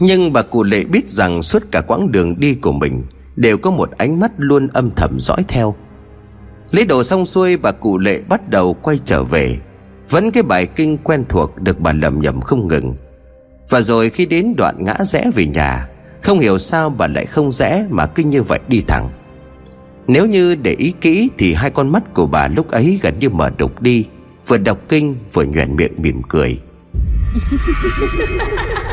Nhưng bà cụ lệ biết rằng suốt cả quãng đường đi của mình Đều có một ánh mắt luôn âm thầm dõi theo. Lấy đồ xong xuôi, bà cụ lệ bắt đầu quay trở về. Vẫn cái bài kinh quen thuộc được bà lầm nhầm không ngừng. Và rồi khi đến đoạn ngã rẽ về nhà, Không hiểu sao bà lại không rẽ mà cứ như vậy đi thẳng. Nếu như để ý kỹ thì hai con mắt của bà lúc ấy gần như mở đục đi, Vừa đọc kinh vừa nhoẻn miệng mỉm cười.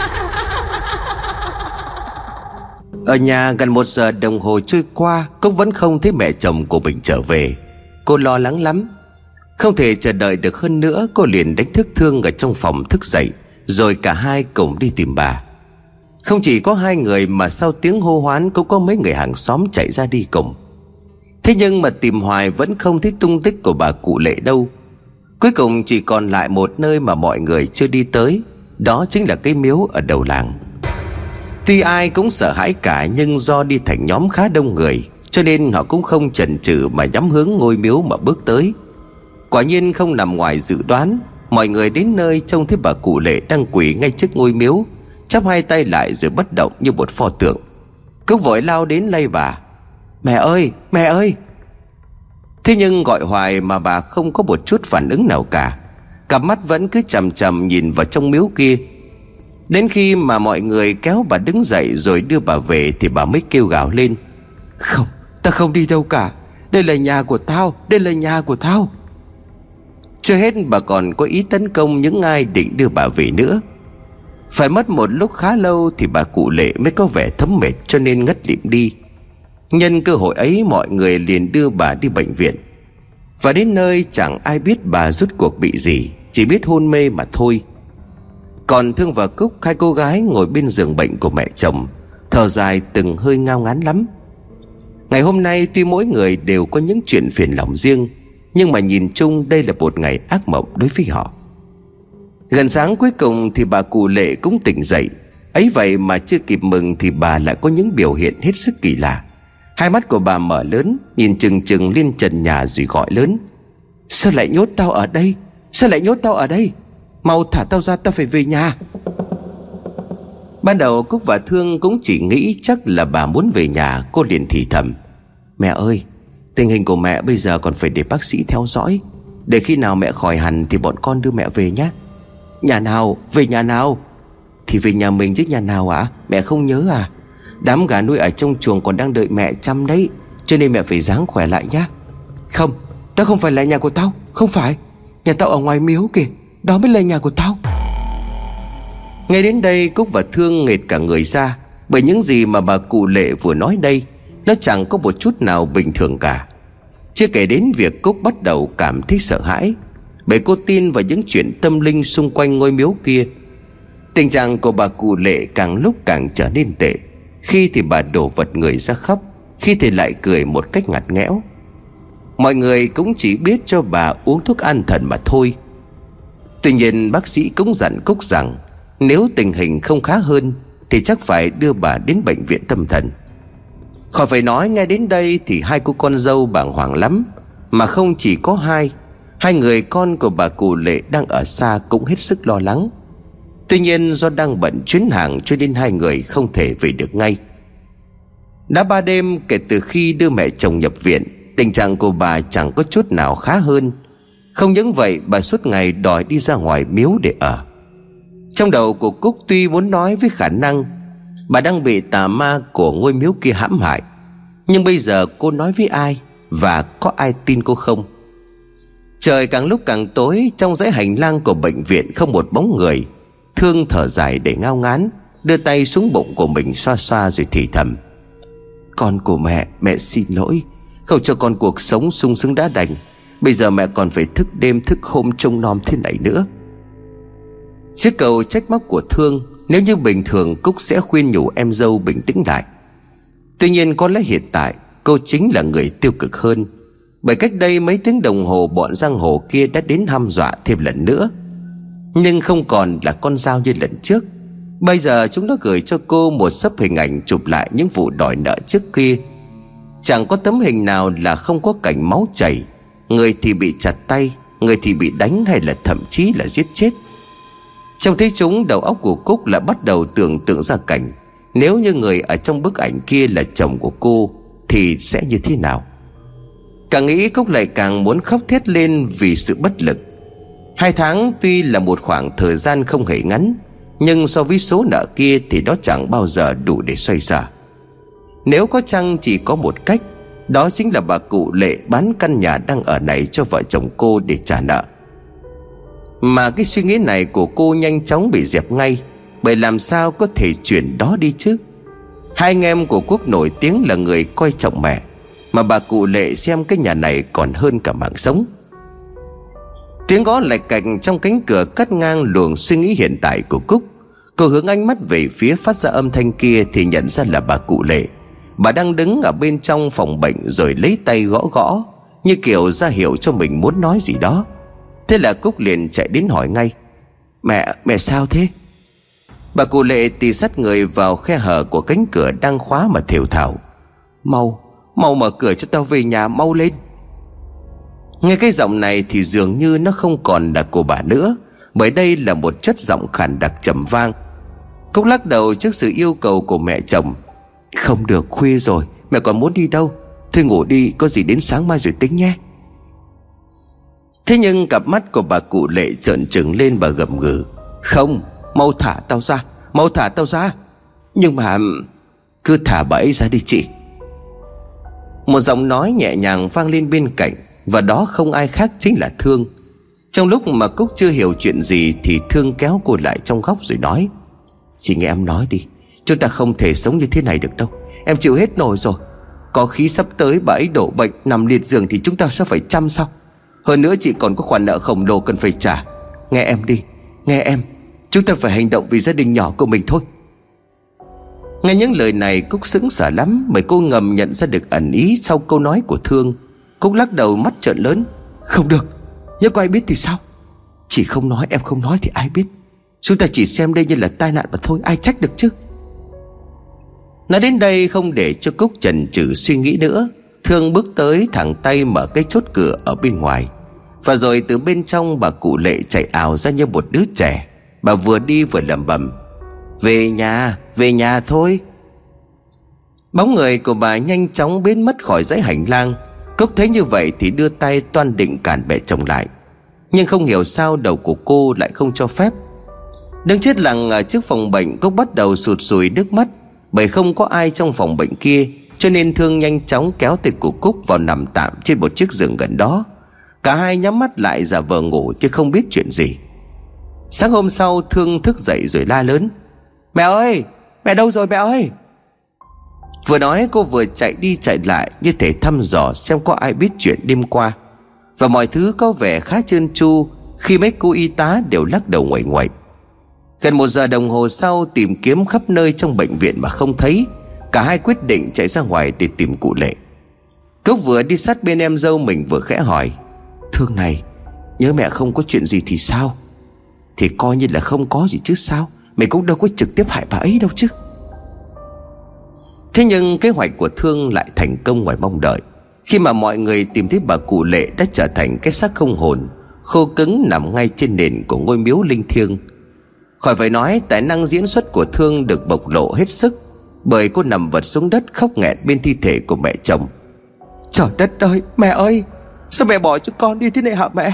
Ở nhà gần một giờ đồng hồ trôi qua Cúc vẫn không thấy mẹ chồng của mình trở về. Cô lo lắng lắm. Không thể chờ đợi được hơn nữa, Cô liền đánh thức Thương ở trong phòng thức dậy, Rồi cả hai cùng đi tìm bà. Không chỉ có hai người Mà sau tiếng hô hoán Cũng có mấy người hàng xóm chạy ra đi cùng. Thế nhưng mà tìm hoài Vẫn không thấy tung tích của bà cụ lệ đâu. Cuối cùng chỉ còn lại một nơi Mà mọi người chưa đi tới, Đó chính là cái miếu ở đầu làng. Tuy ai cũng sợ hãi cả, Nhưng do đi thành nhóm khá đông người, Cho nên họ cũng không chần chừ Mà nhắm hướng ngôi miếu mà bước tới. Quả nhiên không nằm ngoài dự đoán, Mọi người đến nơi trông thấy bà cụ lệ đang quỳ ngay trước ngôi miếu, Chắp hai tay lại rồi bất động như một pho tượng. Cứ vội lao đến lay bà, Mẹ ơi mẹ ơi! Thế nhưng gọi hoài mà bà không có một chút phản ứng nào cả. Cặp mắt vẫn cứ chầm chầm nhìn vào trong miếu kia Đến khi mà mọi người kéo bà đứng dậy rồi đưa bà về Thì bà mới kêu gào lên. Không, ta không đi đâu cả. Đây là nhà của tao, đây là nhà của tao. Chưa hết bà còn có ý tấn công những ai định đưa bà về nữa. Phải mất một lúc khá lâu thì bà cụ lệ mới có vẻ thấm mệt cho nên ngất lịm đi. Nhân cơ hội ấy mọi người liền đưa bà đi bệnh viện. Và đến nơi chẳng ai biết bà rút cuộc bị gì Chỉ biết hôn mê mà thôi còn Thương và Cúc, hai cô gái ngồi bên giường bệnh của mẹ chồng. Thở dài từng hơi ngao ngán lắm. Ngày hôm nay tuy mỗi người đều có những chuyện phiền lòng riêng, Nhưng mà nhìn chung đây là một ngày ác mộng đối với họ. Gần sáng cuối cùng thì bà cụ lệ cũng tỉnh dậy. Ấy vậy mà chưa kịp mừng thì bà lại có những biểu hiện hết sức kỳ lạ. Hai mắt của bà mở lớn, Nhìn chừng chừng lên trần nhà rồi gọi lớn. Sao lại nhốt tao ở đây? Sao lại nhốt tao ở đây? Mau thả tao ra, tao phải về nhà. Ban đầu Cúc và Thương cũng chỉ nghĩ chắc là bà muốn về nhà, Cô liền thì thầm. Mẹ ơi, Tình hình của mẹ bây giờ còn phải để bác sĩ theo dõi. Để khi nào mẹ khỏi hẳn Thì bọn con đưa mẹ về nhé. Nhà nào, về nhà nào? Thì về nhà mình chứ, nhà nào ạ? À? Mẹ không nhớ à? Đám gà nuôi ở trong chuồng còn đang đợi mẹ chăm đấy, Cho nên mẹ phải dáng khỏe lại nhá. Không Đó không phải là nhà của tao, Không phải. Nhà tao ở ngoài miếu kìa đó mới là nhà của tao. Ngay đến đây, Cúc và Thương nghệt cả người ra, Bởi những gì mà bà cụ lệ vừa nói đây, Nó chẳng có một chút nào bình thường cả. Chưa kể đến việc Cúc bắt đầu cảm thấy sợ hãi, Bởi cô tin vào những chuyện tâm linh xung quanh ngôi miếu kia. Tình trạng của bà cụ lệ càng lúc càng trở nên tệ. Khi thì bà đổ vật người ra khóc, Khi thì lại cười một cách ngặt nghẽo. Mọi người cũng chỉ biết cho bà uống thuốc an thần mà thôi. Tuy nhiên bác sĩ cũng dặn Cúc rằng, Nếu tình hình không khá hơn, Thì chắc phải đưa bà đến bệnh viện tâm thần. Khỏi phải nói nghe đến đây Thì hai cô con dâu bàng hoàng lắm, Mà không chỉ có hai Hai người con của bà cụ lệ đang ở xa Cũng hết sức lo lắng. Tuy nhiên do đang bận chuyến hàng Cho nên hai người không thể về được ngay. Đã ba đêm kể từ khi đưa mẹ chồng nhập viện, Tình trạng của bà chẳng có chút nào khá hơn không những vậy, bà suốt ngày đòi đi ra ngoài miếu để ở. Trong đầu của Cúc tuy muốn nói với khả năng, Bà đang bị tà ma của ngôi miếu kia hãm hại. Nhưng bây giờ cô nói với ai Và có ai tin cô không? Trời càng lúc càng tối, Trong dãy hành lang của bệnh viện Không một bóng người. Thương thở dài để ngao ngán, Đưa tay xuống bụng của mình xoa xoa rồi thì thầm. Con của mẹ Mẹ xin lỗi. Không cho con cuộc sống sung sướng đã đành. Bây giờ mẹ còn phải thức đêm thức hôm trông nom thế này nữa. Chiếc cầu trách móc của Thương, Nếu như bình thường Cúc sẽ khuyên nhủ em dâu bình tĩnh lại. Tuy nhiên có lẽ hiện tại, Cô chính là người tiêu cực hơn. Bởi cách đây mấy tiếng đồng hồ Bọn giang hồ kia đã đến hăm dọa thêm lần nữa. Nhưng không còn là con dao như lần trước. Bây giờ chúng nó gửi cho cô một sấp hình ảnh chụp lại những vụ đòi nợ trước kia. Chẳng có tấm hình nào là không có cảnh máu chảy. Người thì bị chặt tay, Người thì bị đánh hay là thậm chí là giết chết. Trông thấy chúng, đầu óc của Cúc lại bắt đầu tưởng tượng ra cảnh. Nếu như người ở trong bức ảnh kia là chồng của cô, Thì sẽ như thế nào? Càng nghĩ, Cúc lại càng muốn khóc thét lên vì sự bất lực. Hai tháng tuy là một khoảng thời gian không hề ngắn, Nhưng so với số nợ kia thì đó chẳng bao giờ đủ để xoay sở. Nếu có chăng chỉ có một cách đó chính là bà cụ lệ bán căn nhà đang ở này cho vợ chồng cô để trả nợ. Mà cái suy nghĩ này của cô nhanh chóng bị dẹp ngay. Bởi làm sao có thể chuyển đó đi chứ? Hai anh em của Quốc nổi tiếng là người coi trọng mẹ. Mà bà cụ lệ xem cái nhà này còn hơn cả mạng sống. Tiếng gõ lạch cạch trong cánh cửa cắt ngang luồng suy nghĩ hiện tại của Cúc. Cô hướng ánh mắt về phía phát ra âm thanh kia Thì nhận ra là bà cụ lệ. Bà đang đứng ở bên trong phòng bệnh Rồi lấy tay gõ gõ Như kiểu ra hiệu cho mình muốn nói gì đó. Thế là Cúc liền chạy đến hỏi ngay Mẹ, mẹ sao thế? Bà cụ lệ tì sát người vào khe hở của cánh cửa đang khóa mà thều thào Mau, mau mở cửa cho tao về nhà mau lên. Nghe cái giọng này thì dường như nó không còn là của bà nữa Bởi đây là một chất giọng khản đặc trầm vang. Cúc lắc đầu trước sự yêu cầu của mẹ chồng không được, khuya rồi. Mẹ còn muốn đi đâu? Thôi ngủ đi, có gì đến sáng mai rồi tính nhé. Thế nhưng cặp mắt của bà cụ lệ trợn trừng lên bà gầm gừ. Không, Mau thả tao ra, Mau thả tao ra. Nhưng mà Cứ thả bà ấy ra đi chị. Một giọng nói nhẹ nhàng vang lên bên cạnh, và đó không ai khác chính là Thương. Trong lúc mà Cúc chưa hiểu chuyện gì Thì Thương kéo cô lại trong góc rồi nói, Chị nghe em nói đi Chúng ta không thể sống như thế này được đâu. Em chịu hết nổi rồi. Có khí sắp tới bà ấy đổ bệnh Nằm liệt giường thì chúng ta sẽ phải chăm sóc. Hơn nữa chị còn có khoản nợ khổng lồ cần phải trả. Nghe em đi. Nghe em. Chúng ta phải hành động vì gia đình nhỏ của mình thôi. Nghe những lời này, Cúc sững sờ lắm Bởi cô ngầm nhận ra được ẩn ý sau câu nói của Thương. Cúc lắc đầu mắt trợn lớn. Không được. Nếu có ai biết thì sao? Chỉ không nói, em không nói thì ai biết? Chúng ta chỉ xem đây như là tai nạn mà thôi. Ai trách được chứ? Nói đến đây không để cho Cúc trần trừ suy nghĩ nữa Thương bước tới thẳng tay mở cái chốt cửa ở bên ngoài. Và rồi từ bên trong bà cụ lệ chạy ảo ra như một đứa trẻ. Bà vừa đi vừa lẩm bẩm Về nhà, về nhà thôi. Bóng người của bà nhanh chóng biến mất khỏi dãy hành lang. Cúc thấy như vậy thì đưa tay toan định cản mẹ chồng lại. Nhưng không hiểu sao đầu của cô lại không cho phép. Đứng chết lặng ở trước phòng bệnh cúc bắt đầu sụt sùi nước mắt. Bởi không có ai trong phòng bệnh kia, Cho nên Thương nhanh chóng kéo tịch của Cúc vào nằm tạm trên một chiếc giường gần đó. Cả hai nhắm mắt lại giả vờ ngủ chứ không biết chuyện gì. Sáng hôm sau, Thương thức dậy rồi la lớn, Mẹ ơi, Mẹ đâu rồi mẹ ơi? Vừa nói, cô vừa chạy đi chạy lại Như thể thăm dò xem có ai biết chuyện đêm qua. Và mọi thứ có vẻ khá trơn tru Khi mấy cô y tá đều lắc đầu ngoại ngoại Gần một giờ đồng hồ sau tìm kiếm khắp nơi trong bệnh viện mà không thấy, Cả hai quyết định chạy ra ngoài để tìm cụ lệ. Cốc vừa đi sát bên em dâu mình vừa khẽ hỏi, Thương này, Nhớ mẹ không có chuyện gì thì sao? Thì coi như là không có gì chứ sao Mày cũng đâu có trực tiếp hại bà ấy đâu chứ. Thế nhưng kế hoạch của Thương lại thành công ngoài mong đợi. Khi mà mọi người tìm thấy bà cụ lệ đã trở thành cái xác không hồn, Khô cứng nằm ngay trên nền của ngôi miếu linh thiêng Khỏi phải nói tài năng diễn xuất của Thương được bộc lộ hết sức, Bởi cô nằm vật xuống đất khóc nghẹn bên thi thể của mẹ chồng. Trời đất ơi, mẹ ơi, Sao mẹ bỏ cho con đi thế này hả mẹ?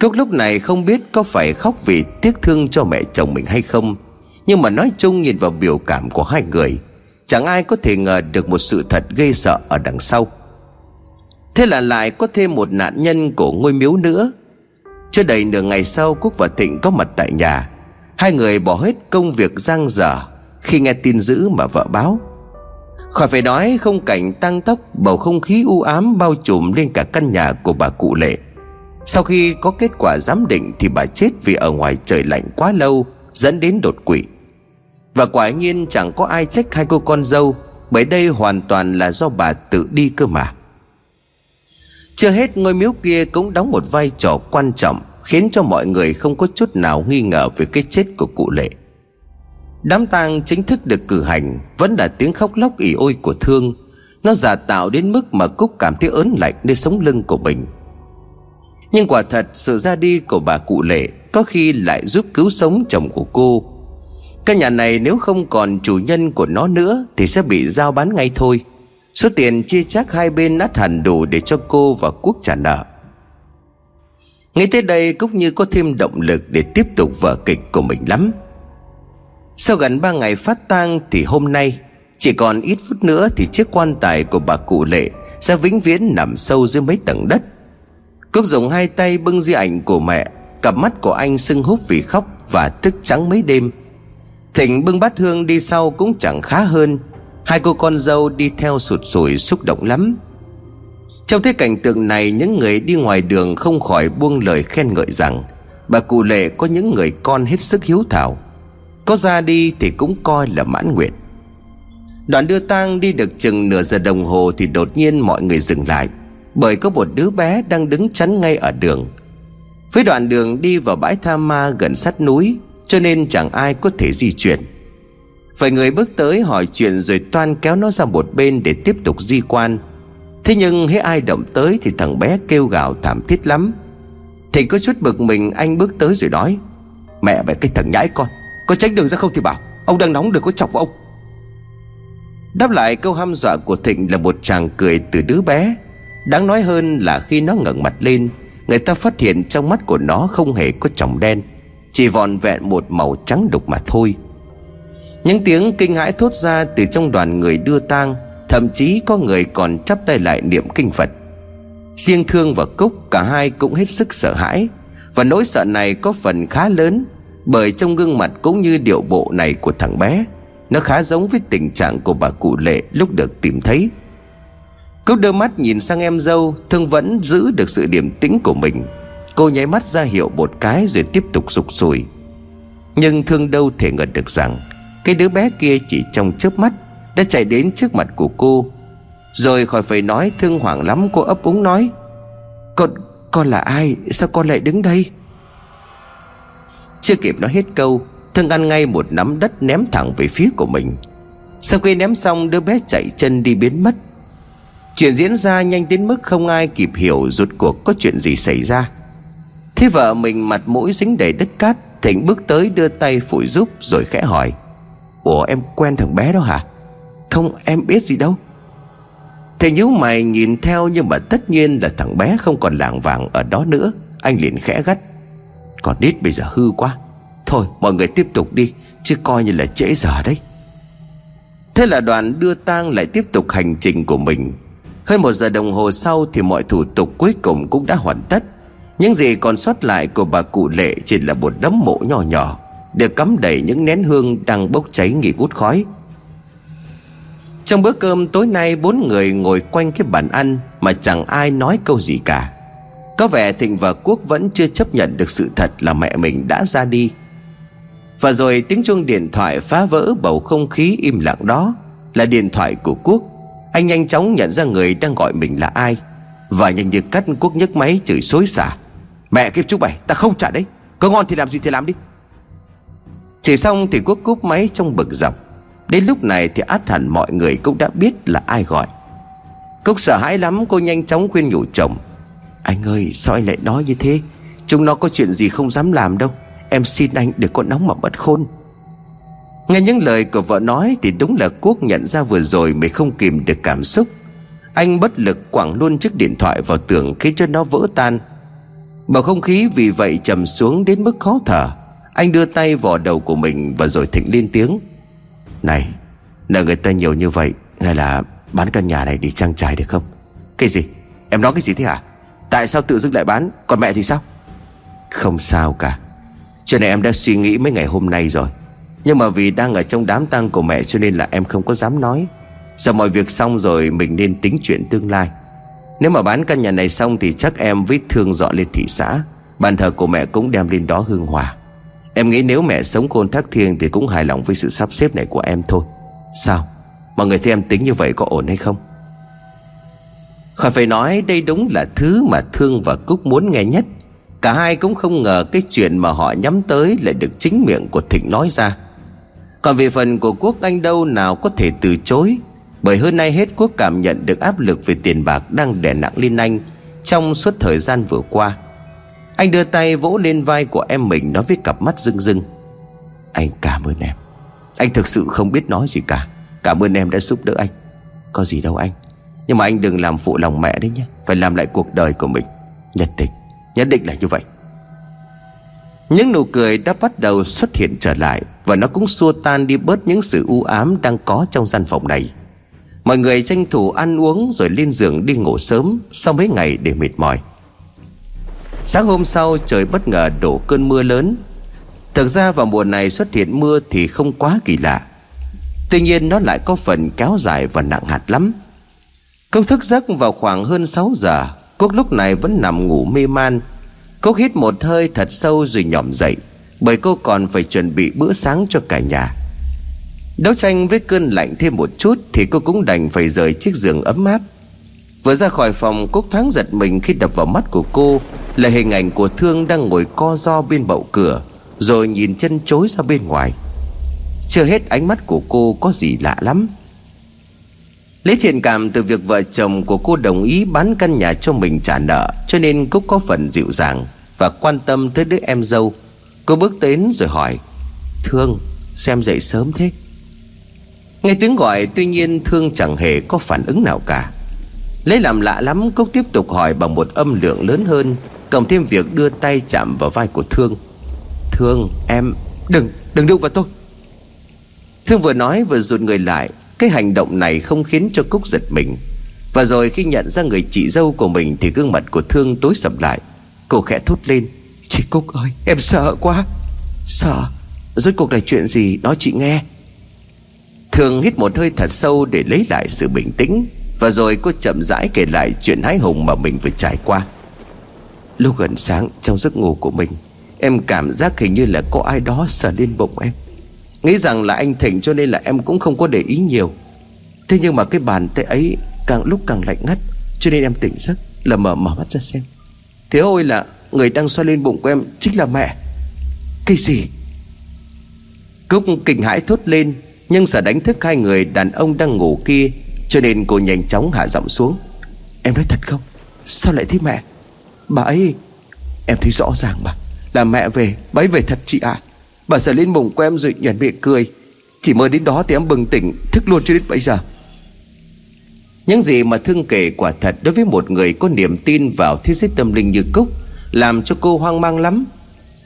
Cốc lúc này không biết có phải khóc vì tiếc thương cho mẹ chồng mình hay không, nhưng mà nói chung nhìn vào biểu cảm của hai người, Chẳng ai có thể ngờ được một sự thật gây sợ ở đằng sau. Thế là lại có thêm một nạn nhân của ngôi miếu nữa. Chưa đầy nửa ngày sau, Cúc và Thịnh có mặt tại nhà. Hai người bỏ hết công việc giang dở Khi nghe tin dữ mà vợ báo. Khỏi phải nói không cảnh tăng tốc, Bầu không khí u ám bao trùm lên cả căn nhà của bà cụ lệ. Sau khi có kết quả giám định Thì bà chết vì ở ngoài trời lạnh quá lâu, Dẫn đến đột quỵ. Và quả nhiên chẳng có ai trách hai cô con dâu, Bởi đây hoàn toàn là do bà tự đi cơ mà. Chưa hết, ngôi miếu kia cũng đóng một vai trò quan trọng. Khiến cho mọi người không có chút nào nghi ngờ về cái chết của cụ lệ. Đám tang chính thức được cử hành, Vẫn là tiếng khóc lóc ỉ ôi của thương. Nó giả tạo đến mức mà Cúc cảm thấy ớn lạnh nơi sống lưng của mình. Nhưng quả thật, sự ra đi của bà cụ lệ Có khi lại giúp cứu sống chồng của cô. Căn nhà này nếu không còn chủ nhân của nó nữa Thì sẽ bị giao bán ngay thôi. Số tiền chia chắc hai bên nát hẳn đủ để cho cô và Quốc trả nợ. Ngay tới đây Cúc như có thêm động lực để tiếp tục vở kịch của mình lắm. Sau gần ba ngày phát tang thì hôm nay, Chỉ còn ít phút nữa thì chiếc quan tài của bà cụ lệ Sẽ vĩnh viễn nằm sâu dưới mấy tầng đất. Cúc dùng hai tay bưng di ảnh của mẹ, Cặp mắt của anh sưng húp vì khóc Và thức trắng mấy đêm. Thịnh bưng bát hương đi sau cũng chẳng khá hơn. Hai cô con dâu đi theo sụt sùi xúc động lắm. Trong thế cảnh tượng này, Những người đi ngoài đường không khỏi buông lời khen ngợi rằng, Bà cụ lệ có những người con hết sức hiếu thảo. Có ra đi thì cũng coi là mãn nguyện. Đoạn đưa tang đi được chừng nửa giờ đồng hồ Thì đột nhiên mọi người dừng lại, Bởi có một đứa bé đang đứng chắn ngay ở đường. Với đoạn đường đi vào bãi tha ma gần sát núi, Cho nên chẳng ai có thể di chuyển. Vài người bước tới hỏi chuyện rồi toan kéo nó ra một bên để tiếp tục di quan. Thế nhưng hễ ai động tới thì thằng bé kêu gào thảm thiết lắm. Thì có chút bực mình, anh bước tới rồi nói, Mẹ mày, cái thằng nhãi con, Có tránh đường ra không thì bảo, Ông đang nóng đừng có chọc vào ông. Đáp lại câu hăm dọa của Thịnh là một chàng cười từ đứa bé. Đáng nói hơn là khi nó ngẩng mặt lên, Người ta phát hiện trong mắt của nó không hề có tròng đen, Chỉ vòn vẹn một màu trắng đục mà thôi. Những tiếng kinh hãi thốt ra từ trong đoàn người đưa tang Thậm chí có người còn chắp tay lại niệm kinh Phật. Riêng Thương và Cúc, cả hai cũng hết sức sợ hãi. Và nỗi sợ này có phần khá lớn, Bởi trong gương mặt cũng như điệu bộ này của thằng bé, Nó khá giống với tình trạng của bà cụ Lệ lúc được tìm thấy. Cúc đưa mắt nhìn sang em dâu, Thương vẫn giữ được sự điềm tĩnh của mình. Cô nháy mắt ra hiệu một cái rồi tiếp tục sụp sùi. Nhưng Thương đâu thể ngờ được rằng, cái đứa bé kia chỉ trong chớp mắt đã chạy đến trước mặt của cô Rồi khỏi phải nói thương hoảng lắm Cô ấp úng nói Con, con là ai? Sao con lại đứng đây? Chưa kịp nói hết câu Thương ăn ngay một nắm đất ném thẳng về phía của mình. Sau khi ném xong đứa bé chạy chân đi biến mất. Chuyện diễn ra nhanh đến mức không ai kịp hiểu rốt cuộc có chuyện gì xảy ra. Thế vợ mình mặt mũi dính đầy đất cát Thịnh bước tới đưa tay phủi giúp rồi khẽ hỏi Ủa em quen thằng bé đó hả? Không, em biết gì đâu. Thầy nhíu mày nhìn theo Nhưng mà tất nhiên là thằng bé không còn làng vàng ở đó nữa. Anh liền khẽ gắt. Còn nít bây giờ hư quá. Thôi, mọi người tiếp tục đi, Chứ coi như là trễ giờ đấy. Thế là đoàn đưa tang lại tiếp tục hành trình của mình. Hơn một giờ đồng hồ sau Thì mọi thủ tục cuối cùng cũng đã hoàn tất. Những gì còn sót lại của bà cụ lệ Chỉ là một đống mộ nhỏ nhỏ, được cắm đầy những nén hương đang bốc cháy nghỉ ngút khói. Trong bữa cơm tối nay, Bốn người ngồi quanh cái bàn ăn Mà chẳng ai nói câu gì cả. Có vẻ Thịnh và Quốc vẫn chưa chấp nhận được sự thật Là mẹ mình đã ra đi. Và rồi tiếng chuông điện thoại phá vỡ bầu không khí im lặng đó Là điện thoại của Quốc. Anh nhanh chóng nhận ra người đang gọi mình là ai. Và nhanh như cắt Quốc nhấc máy chửi xối xả. Mẹ kiếp chú bảy ta không trả đấy. Có ngon thì làm gì thì làm đi. Chỉ xong thì quốc cúp máy trong bực dọc. Đến lúc này thì át hẳn mọi người cũng đã biết là ai gọi. Cúc sợ hãi lắm, cô nhanh chóng khuyên nhủ chồng. Anh ơi, sao anh lại nói như thế? Chúng nó có chuyện gì không dám làm đâu. Em xin anh đừng có nóng mà bất khôn. Nghe những lời của vợ nói Thì đúng là Quốc nhận ra vừa rồi Mình không kìm được cảm xúc. Anh bất lực quẳng luôn chiếc điện thoại vào tường Khiến cho nó vỡ tan. Bầu không khí vì vậy trầm xuống đến mức khó thở. Anh đưa tay vào đầu của mình Và rồi thịnh lên tiếng. Này, nợ người ta nhiều như vậy, Hay là bán căn nhà này đi trang trải được không? Cái gì? Em nói cái gì thế hả? Tại sao tự dưng lại bán? Còn mẹ thì sao? Không sao cả. Chuyện này em đã suy nghĩ mấy ngày hôm nay rồi. Nhưng mà vì đang ở trong đám tang của mẹ Cho nên là em không có dám nói. Giờ mọi việc xong rồi, Mình nên tính chuyện tương lai. Nếu mà bán căn nhà này xong Thì chắc em với thương dọn lên thị xã. Bàn thờ của mẹ cũng đem lên đó hương hòa. Em nghĩ nếu mẹ sống côn thác thiêng Thì cũng hài lòng với sự sắp xếp này của em thôi. Sao? Mọi người thấy em tính như vậy có ổn hay không? Khỏi phải nói, đây đúng là thứ mà Thương và Cúc muốn nghe nhất. Cả hai cũng không ngờ cái chuyện mà họ nhắm tới Lại được chính miệng của Thịnh nói ra. Còn về phần của Quốc anh đâu nào có thể từ chối. Bởi hơn nay hết Quốc cảm nhận được áp lực về tiền bạc đang đè nặng lên anh Trong suốt thời gian vừa qua. Anh đưa tay vỗ lên vai của em mình Nói với cặp mắt rưng rưng. Anh cảm ơn em. Anh thực sự không biết nói gì cả. Cảm ơn em đã giúp đỡ anh. Có gì đâu anh. Nhưng mà anh đừng làm phụ lòng mẹ đấy nhé. Phải làm lại cuộc đời của mình. Nhất định. Nhất định là như vậy. Những nụ cười đã bắt đầu xuất hiện trở lại Và nó cũng xua tan đi bớt những sự u ám đang có trong gian phòng này. Mọi người tranh thủ ăn uống rồi lên giường đi ngủ sớm Sau mấy ngày để mệt mỏi. Sáng hôm sau trời bất ngờ đổ cơn mưa lớn. Thực ra vào mùa này xuất hiện mưa thì không quá kỳ lạ. Tuy nhiên nó lại có phần kéo dài và nặng hạt lắm. Cốc thức giấc vào khoảng hơn 6 giờ, Cúc lúc này vẫn nằm ngủ mê man. Cốc hít một hơi thật sâu rồi nhòm dậy, Bởi cô còn phải chuẩn bị bữa sáng cho cả nhà. Đấu tranh với cơn lạnh thêm một chút Thì cô cũng đành phải rời chiếc giường ấm áp. Vừa ra khỏi phòng, Cúc thoáng giật mình khi đập vào mắt của cô, Là hình ảnh của Thương đang ngồi co do bên bậu cửa, Rồi nhìn chân chối ra bên ngoài. Chưa hết ánh mắt của cô có gì lạ lắm. Lấy thiện cảm từ việc vợ chồng của cô đồng ý bán căn nhà cho mình trả nợ, Cho nên Cúc có phần dịu dàng Và quan tâm tới đứa em dâu. Cô bước đến rồi hỏi, Thương, xem dậy sớm thế. Nghe tiếng gọi, tuy nhiên Thương chẳng hề có phản ứng nào cả. Lấy làm lạ lắm Cúc tiếp tục hỏi bằng một âm lượng lớn hơn, Cộng thêm việc đưa tay chạm vào vai của Thương. Thương, em, Đừng đừng đụng vào tôi. Thương vừa nói vừa rụt người lại. Cái hành động này không khiến cho Cúc giật mình. Và rồi khi nhận ra người chị dâu của mình Thì gương mặt của Thương tối sầm lại. Cô khẽ thốt lên, Chị Cúc ơi, em sợ quá. Sợ? Rốt cuộc là chuyện gì? Nói chị nghe. Thương hít một hơi thật sâu để lấy lại sự bình tĩnh. Và rồi cô chậm rãi kể lại chuyện hái hùng mà mình vừa trải qua. Lúc gần sáng, trong giấc ngủ của mình, Em cảm giác hình như là có ai đó sờ lên bụng em. Nghĩ rằng là anh Thịnh cho nên là em cũng không có để ý nhiều. Thế nhưng mà cái bàn tay ấy Càng lúc càng lạnh ngắt, Cho nên em tỉnh giấc, là mở mở mắt ra xem. Thế ôi là người đang xoa lên bụng của em Chính là mẹ. Cái gì? Cúc kinh hãi thốt lên, Nhưng sợ đánh thức hai người đàn ông đang ngủ kia cho nên cô nhanh chóng hạ giọng xuống. Em nói thật không? Sao lại thấy mẹ? Bà ấy, Em thấy rõ ràng mà. Là mẹ về, Bà ấy về thật chị ạ. À. Bà sợ lên mùng của em rồi nhận miệng cười. Chỉ mơ đến đó thì em bừng tỉnh, Thức luôn cho đến bây giờ. Những gì mà Thương kể quả thật Đối với một người có niềm tin vào thế giới tâm linh như Cúc Làm cho cô hoang mang lắm.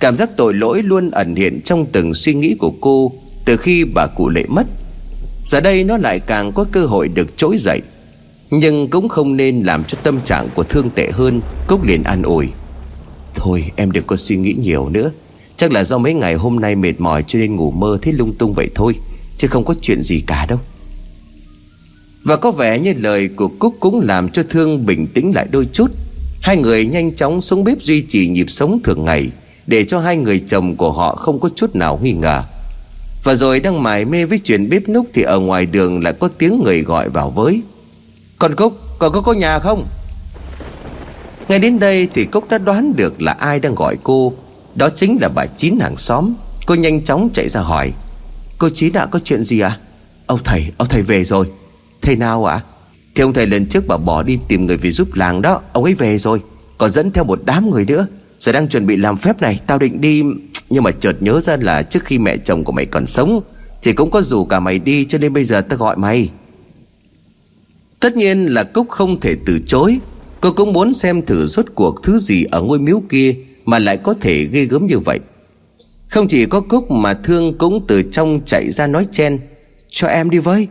Cảm giác tội lỗi luôn ẩn hiện trong từng suy nghĩ của cô Từ khi bà cụ lệ mất. Giờ đây nó lại càng có cơ hội được trỗi dậy. Nhưng cũng không nên làm cho tâm trạng của Thương tệ hơn Cúc liền an ủi. Thôi, em đừng có suy nghĩ nhiều nữa. Chắc là do mấy ngày hôm nay mệt mỏi Cho nên ngủ mơ thấy lung tung vậy thôi, Chứ không có chuyện gì cả đâu. Và có vẻ như lời của Cúc cũng làm cho Thương bình tĩnh lại đôi chút. Hai người nhanh chóng xuống bếp duy trì nhịp sống thường ngày, Để cho hai người chồng của họ không có chút nào nghi ngờ. Và rồi đang mải mê với chuyện bếp núc Thì ở ngoài đường lại có tiếng người gọi vào với. Con Cúc, còn có có nhà không? Ngay đến đây thì Cúc đã đoán được là ai đang gọi cô. Đó chính là bà Chín hàng xóm. Cô nhanh chóng chạy ra hỏi. Cô Chín đã có chuyện gì à Ông thầy, ông thầy về rồi. Thầy nào ạ? À? Thì ông thầy lần trước bảo bỏ đi tìm người về giúp làng đó Ông ấy về rồi. Còn dẫn theo một đám người nữa. Giờ đang chuẩn bị làm phép này Tao định đi nhưng mà chợt nhớ ra là trước khi mẹ chồng của mày còn sống, Thì cũng có rủ cả mày đi Cho nên bây giờ ta gọi mày. Tất nhiên là Cúc không thể từ chối. Cô cũng muốn xem thử rốt cuộc thứ gì ở ngôi miếu kia mà lại có thể ghê gớm như vậy. Không chỉ có Cúc mà Thương cũng từ trong chạy ra nói chen, Cho em đi với.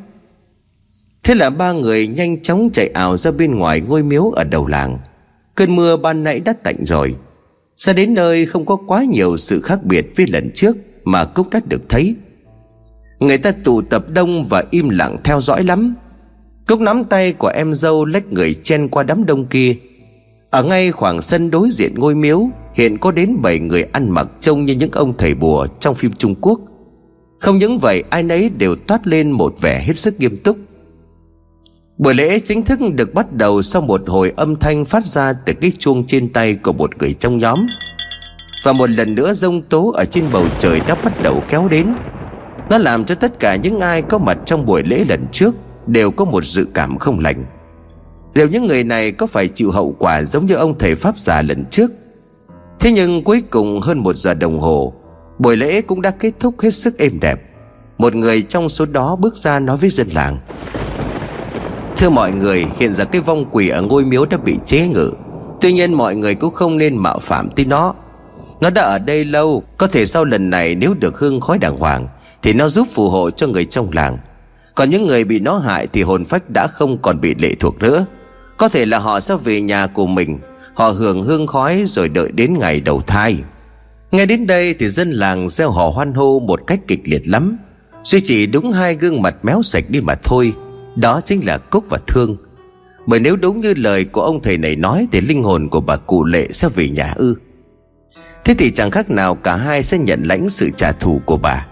Thế là ba người nhanh chóng chạy ảo ra bên ngoài ngôi miếu ở đầu làng. Cơn mưa ban nãy đã tạnh rồi ra đến nơi không có quá nhiều sự khác biệt với lần trước Mà Cúc đã được thấy? Người ta tụ tập đông và im lặng theo dõi lắm. Cúc nắm tay của em dâu lách người chen qua đám đông kia. Ở ngay khoảng sân đối diện ngôi miếu, Hiện có đến 7 người ăn mặc trông như những ông thầy bùa trong phim Trung Quốc. Không những vậy, ai nấy đều toát lên một vẻ hết sức nghiêm túc. Buổi lễ chính thức được bắt đầu sau một hồi âm thanh phát ra từ cái chuông trên tay của một người trong nhóm. Và một lần nữa rông tố ở trên bầu trời đã bắt đầu kéo đến. Nó làm cho tất cả những ai có mặt trong buổi lễ lần trước Đều có một dự cảm không lành. Liệu những người này có phải chịu hậu quả giống như ông thầy Pháp già lần trước? Thế nhưng cuối cùng hơn một giờ đồng hồ, Buổi lễ cũng đã kết thúc hết sức êm đẹp. Một người trong số đó bước ra nói với dân làng. Thưa mọi người, Hiện giờ cái vong quỷ ở ngôi miếu đã bị chế ngự. Tuy nhiên mọi người cũng không nên mạo phạm tới nó. Nó đã ở đây lâu, Có thể sau lần này nếu được hương khói đàng hoàng, Thì nó giúp phù hộ cho người trong làng. Còn những người bị nó hại Thì hồn phách đã không còn bị lệ thuộc nữa. Có thể là họ sẽ về nhà của mình, Họ hưởng hương khói rồi đợi đến ngày đầu thai. Nghe đến đây thì dân làng gieo họ hoan hô một cách kịch liệt lắm. Duy chỉ đúng hai gương mặt méo sạch đi mà thôi. Đó chính là Cúc và Thương. Bởi nếu đúng như lời của ông thầy này nói Thì linh hồn của bà cụ lệ sẽ về nhà ư. Thế thì chẳng khác nào cả hai sẽ nhận lãnh sự trả thù của bà.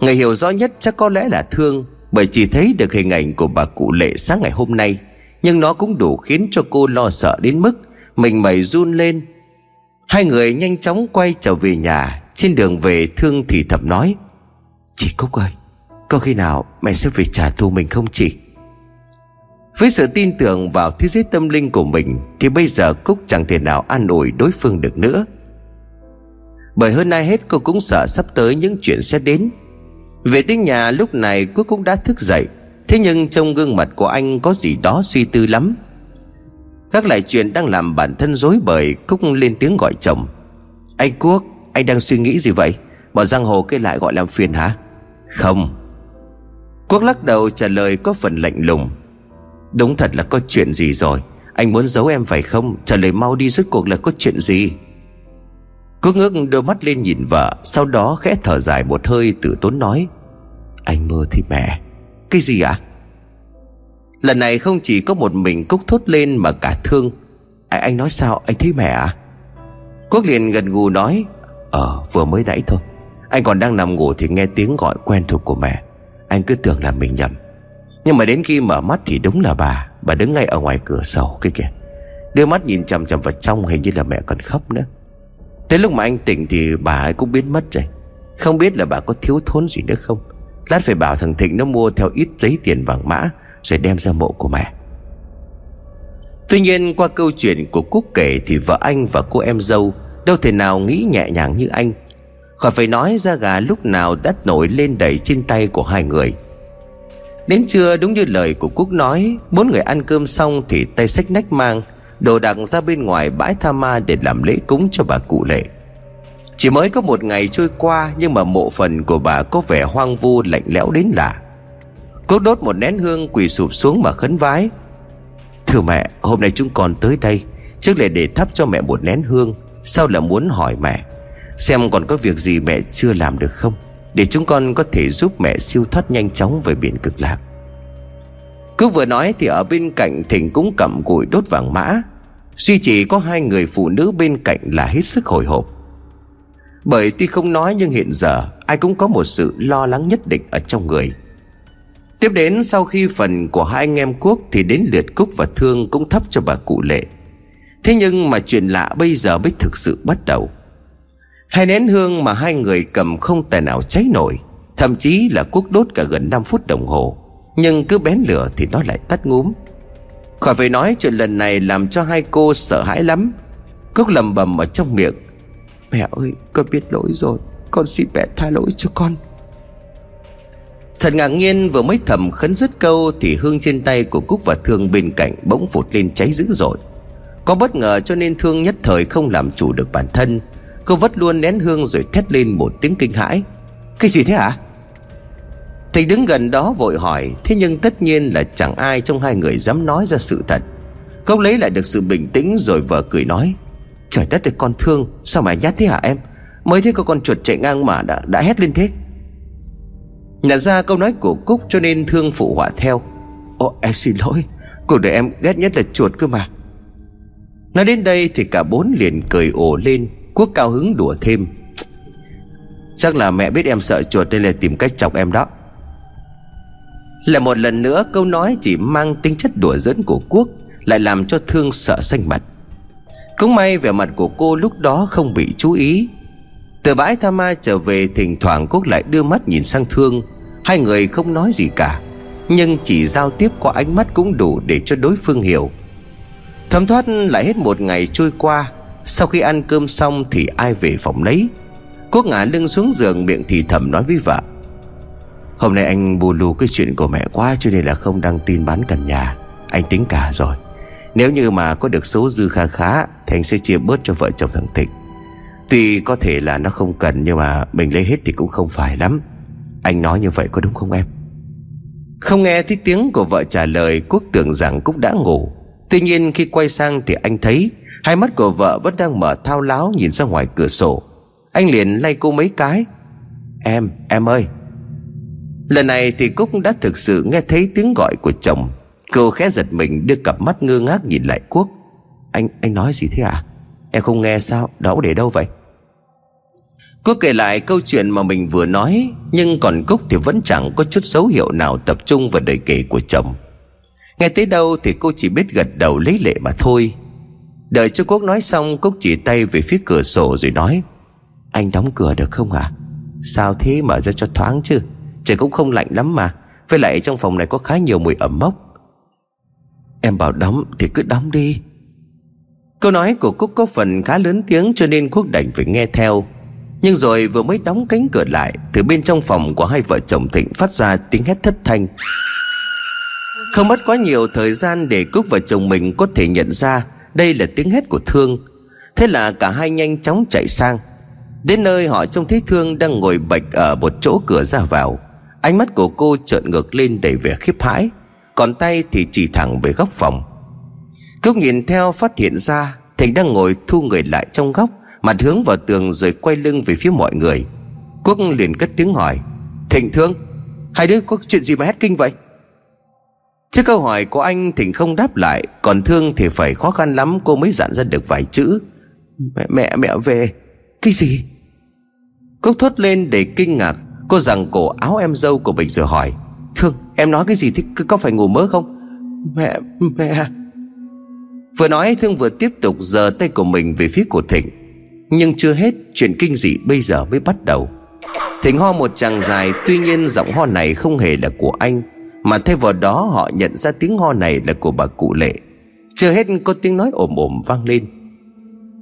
Người hiểu rõ nhất chắc có lẽ là Thương, Bởi chỉ thấy được hình ảnh của bà cụ lệ sáng ngày hôm nay. Nhưng nó cũng đủ khiến cho cô lo sợ đến mức Mình mẩy run lên. Hai người nhanh chóng quay trở về nhà, Trên đường về Thương thì thầm nói, Chị Cúc ơi có khi nào mẹ sẽ về trả thù mình không chị? Với sự tin tưởng vào thế giới tâm linh của mình, Thì bây giờ Cúc chẳng thể nào an ủi đối phương được nữa. Bởi hơn ai hết, cô cũng sợ sắp tới những chuyện sẽ đến. Về tới nhà lúc này Cúc cũng đã thức dậy. Thế nhưng trong gương mặt của anh có gì đó suy tư lắm. Các lại chuyện đang làm bản thân rối bời, Cúc lên tiếng gọi chồng. Anh Quốc, Anh đang suy nghĩ gì vậy? Bỏ giang hồ cái lại gọi làm phiền hả? Không Quốc lắc đầu trả lời có phần lạnh lùng. Đúng thật là có chuyện gì rồi? Anh muốn giấu em phải không? Trả lời mau đi rốt cuộc là có chuyện gì? Quốc ngước đôi mắt lên nhìn vợ Sau đó khẽ thở dài một hơi tử tốn nói. Anh mơ thì mẹ. Cái gì ạ? À? Lần này không chỉ có một mình Cúc thốt lên mà cả thương. À, Anh nói sao? Anh thấy mẹ à Quốc liền gần gù nói. Ờ vừa mới nãy thôi. Anh còn đang nằm ngủ thì nghe tiếng gọi quen thuộc của mẹ. Anh cứ tưởng là mình nhầm. Nhưng mà đến khi mở mắt thì đúng là bà. Bà đứng ngay ở ngoài cửa sổ kia kìa. Đưa mắt nhìn chằm chằm vào trong Hình như là mẹ còn khóc nữa. Tới lúc mà anh tỉnh thì bà ấy cũng biến mất rồi. Không biết là bà có thiếu thốn gì nữa không. Lát phải bảo thằng Thịnh nó mua theo ít giấy tiền vàng mã, rồi đem ra mộ của mẹ. Tuy nhiên, qua câu chuyện của Cúc kể Thì vợ anh và cô em dâu Đâu thể nào nghĩ nhẹ nhàng như anh. Khỏi phải nói ra gà lúc nào đã nổi lên đầy trên tay của hai người. Đến trưa, đúng như lời của Cúc nói, Bốn người ăn cơm xong thì tay sách nách mang, Đồ đạc ra bên ngoài bãi tha ma để làm lễ cúng cho bà cụ lệ. Chỉ mới có một ngày trôi qua, Nhưng mà mộ phần của bà có vẻ hoang vu, lạnh lẽo đến lạ. Cúc đốt một nén hương quỳ sụp xuống mà khấn vái. Thưa mẹ, hôm nay chúng con tới đây, Trước lệ để thắp cho mẹ một nén hương, Sau là muốn hỏi mẹ. Xem còn có việc gì mẹ chưa làm được không? Để chúng con có thể giúp mẹ siêu thoát nhanh chóng về biển cực lạc. Cứ vừa nói thì ở bên cạnh Thịnh cũng cầm củi đốt vàng mã. Duy chỉ có hai người phụ nữ bên cạnh là hết sức hồi hộp. Bởi tuy không nói nhưng hiện giờ, Ai cũng có một sự lo lắng nhất định ở trong người. Tiếp đến, sau khi phần của hai anh em Quốc Thì đến lượt Cúc và Thương cũng thấp cho bà cụ lệ. Thế nhưng mà chuyện lạ bây giờ mới thực sự bắt đầu. Hai nén hương mà hai người cầm không tài nào cháy nổi, Thậm chí là cuốc đốt cả gần 5 phút đồng hồ. Nhưng cứ bén lửa thì nó lại tắt ngúm. Khỏi phải nói chuyện lần này làm cho hai cô sợ hãi lắm. Cúc lầm bầm ở trong miệng. Mẹ ơi, con biết lỗi rồi. Con xin mẹ tha lỗi cho con. Thật ngạc nhiên, vừa mới thầm khấn dứt câu Thì hương trên tay của Cúc và Thương bên cạnh Bỗng phụt lên cháy dữ dội. Có bất ngờ cho nên Thương nhất thời không làm chủ được bản thân. Cô vất luôn nén hương rồi thét lên một tiếng kinh hãi. Cái gì thế hả? Thầy đứng gần đó vội hỏi Thế nhưng tất nhiên là chẳng ai trong hai người dám nói ra sự thật. Cốc lấy lại được sự bình tĩnh rồi vợ cười nói Trời đất ơi con thương Sao mà nhát thế hả em? Mới thấy có con chuột chạy ngang mà đã, đã hét lên thế. Nhận ra câu nói của Cúc cho nên thương phụ họa theo Ồ em xin lỗi Cuộc đời em ghét nhất là chuột cơ mà. Nói đến đây thì cả bốn liền cười ồ lên. Quốc cao hứng đùa thêm. Chắc là mẹ biết em sợ chuột Nên là tìm cách chọc em đó. Lại một lần nữa, câu nói chỉ mang tính chất đùa dẫn của Quốc Lại làm cho Thương sợ xanh mặt. Cũng may vẻ mặt của cô lúc đó không bị chú ý. Từ bãi Tha Ma trở về, Thỉnh thoảng Quốc lại đưa mắt nhìn sang Thương. Hai người không nói gì cả, Nhưng chỉ giao tiếp qua ánh mắt cũng đủ Để cho đối phương hiểu. Thấm thoát lại hết một ngày trôi qua sau khi ăn cơm xong thì ai về phòng lấy Quốc ngả lưng xuống giường miệng thì thầm nói với vợ. Hôm nay anh bù lù cái chuyện của mẹ quá Cho nên là không đăng tin bán căn nhà. Anh tính cả rồi. Nếu như mà có được số dư kha khá Thì anh sẽ chia bớt cho vợ chồng thằng Thịnh. Tuy có thể là nó không cần Nhưng mà mình lấy hết thì cũng không phải lắm. Anh nói như vậy có đúng không em? Không nghe thấy tiếng của vợ trả lời, Quốc tưởng rằng Cúc đã ngủ. Tuy nhiên khi quay sang thì anh thấy Hai mắt của vợ vẫn đang mở thao láo Nhìn ra ngoài cửa sổ. Anh liền lay cô mấy cái. Em, em ơi. Lần này thì Cúc đã thực sự nghe thấy tiếng gọi của chồng. Cô khẽ giật mình đưa cặp mắt ngơ ngác nhìn lại Quốc. Anh anh nói gì thế à Em không nghe sao? Đó để đâu vậy? Quốc kể lại câu chuyện mà mình vừa nói Nhưng còn Cúc thì vẫn chẳng có chút dấu hiệu nào tập trung vào đời kể của chồng. Nghe tới đâu thì cô chỉ biết gật đầu lấy lệ mà thôi. Đợi cho Quốc nói xong Cúc chỉ tay về phía cửa sổ rồi nói, Anh đóng cửa được không à Sao thế mở ra cho thoáng chứ? Trời cũng không lạnh lắm mà. Với lại trong phòng này có khá nhiều mùi ẩm mốc. Em bảo đóng thì cứ đóng đi. Câu nói của Cúc có phần khá lớn tiếng Cho nên Quốc đành phải nghe theo. Nhưng rồi vừa mới đóng cánh cửa lại, Từ bên trong phòng của hai vợ chồng Thịnh Phát ra tiếng hét thất thanh. Không mất quá nhiều thời gian Để Cúc và chồng mình có thể nhận ra đây là tiếng hét của Thương. Thế là cả hai nhanh chóng chạy sang. Đến nơi họ trông thấy Thương đang ngồi bạch Ở một chỗ cửa ra vào. Ánh mắt của cô trợn ngược lên đầy vẻ khiếp hãi, Còn tay thì chỉ thẳng về góc phòng. Cúc nhìn theo phát hiện ra Thịnh đang ngồi thu người lại trong góc, Mặt hướng vào tường rồi quay lưng về phía mọi người. Quốc liền cất tiếng hỏi Thịnh Thương, Hai đứa có chuyện gì mà hét kinh vậy? Trước câu hỏi của anh Thịnh không đáp lại, Còn Thương thì phải khó khăn lắm, Cô mới dặn ra được vài chữ. Mẹ mẹ mẹ về. Cái gì? Cúc thốt lên để kinh ngạc. Cô rằng cổ áo em dâu của mình rồi hỏi. Thương, em nói cái gì thì có phải ngủ mơ không? Mẹ mẹ. Vừa nói, Thương vừa tiếp tục giơ tay của mình về phía của Thịnh. Nhưng chưa hết, Chuyện kinh dị bây giờ mới bắt đầu. Thịnh ho một tràng dài, Tuy nhiên giọng ho này không hề là của anh. Mà thay vào đó họ nhận ra tiếng ho này là của bà cụ lệ. Chưa hết có tiếng nói ồm ồm vang lên.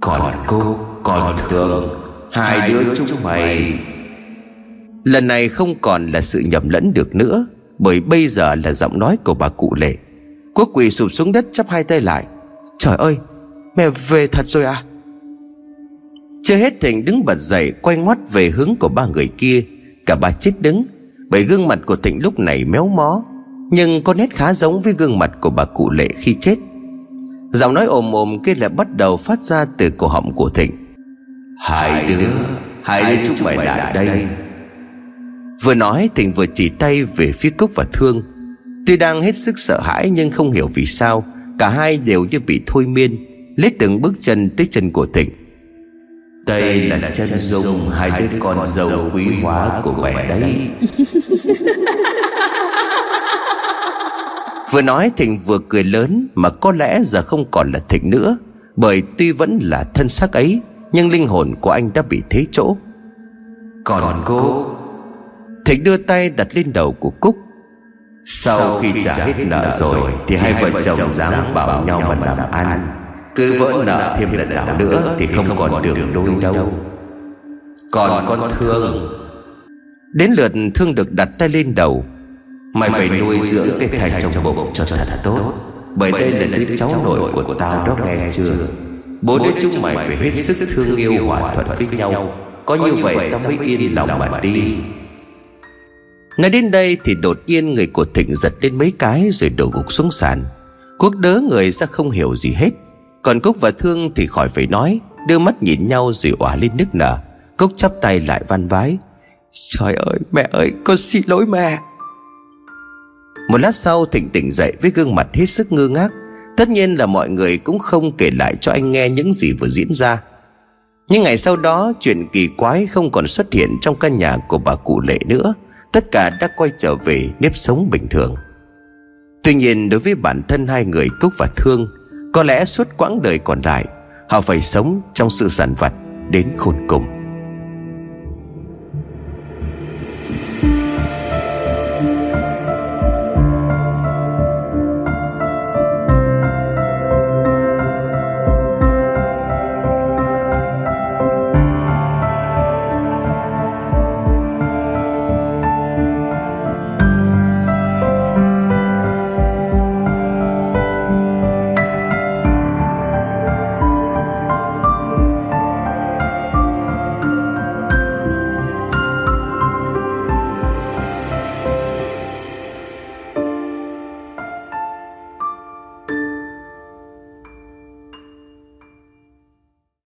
Còn cô Còn thường Hai đứa chúng mày. Lần này không còn là sự nhầm lẫn được nữa Bởi bây giờ là giọng nói của bà cụ lệ. Quốc quỳ sụp xuống đất chắp hai tay lại. Trời ơi Mẹ về thật rồi à? Chưa hết Thịnh đứng bật dậy Quay ngoắt về hướng của ba người kia. Cả ba chết đứng Bởi gương mặt của Thịnh lúc này méo mó Nhưng có nét khá giống với gương mặt của bà cụ lệ khi chết. Giọng nói ồm ồm kia lại bắt đầu phát ra từ cổ họng của Thịnh. Hai đứa Hai đứa chúng mày lại đây. Vừa nói Thịnh vừa chỉ tay về phía Cúc và Thương. Tuy đang hết sức sợ hãi nhưng không hiểu vì sao Cả hai đều như bị thôi miên Lết từng bước chân tới chân của Thịnh Đây là chân dung hai đứa con dâu quý hóa của mẹ đấy. Vừa nói Thịnh vừa cười lớn Mà có lẽ giờ không còn là Thịnh nữa Bởi tuy vẫn là thân xác ấy Nhưng linh hồn của anh đã bị thế chỗ. Còn, còn cô? Thịnh đưa tay đặt lên đầu của Cúc. Sau khi trả hết nợ rồi Thì hai vợ chồng dám bảo nhau mà làm ăn Cứ vỡ nợ thêm lần nào nữa Thì không còn đường đôi đâu. Còn con thương. Đến lượt thương được đặt tay lên đầu. Mày phải nuôi dưỡng cái thai trong bụng cho thật tốt. Bởi đây là đứa cháu nội của tao đó nghe chưa? Bố đứa chúng mày phải hết sức thương yêu hòa thuận với nhau. Có như vậy tao mới yên lòng mà đi. Nói đến đây thì đột nhiên người của Thịnh giật lên mấy cái rồi đổ gục xuống sàn Quốc đớ người ra không hiểu gì hết còn Cúc và Thương thì khỏi phải nói, Đưa mắt nhìn nhau rồi òa lên nức nở. Cúc chắp tay lại van vái, Trời ơi, mẹ ơi, con xin lỗi mẹ. Một lát sau, Thịnh tỉnh dậy với gương mặt hết sức ngơ ngác. Tất nhiên là mọi người cũng không kể lại cho anh nghe những gì vừa diễn ra. Nhưng ngày sau đó, chuyện kỳ quái không còn xuất hiện trong căn nhà của bà cụ lệ nữa. Tất cả đã quay trở về nếp sống bình thường. Tuy nhiên, đối với bản thân hai người, cúc và thương có lẽ suốt quãng đời còn lại, họ phải sống trong sự giản vật đến khôn cùng.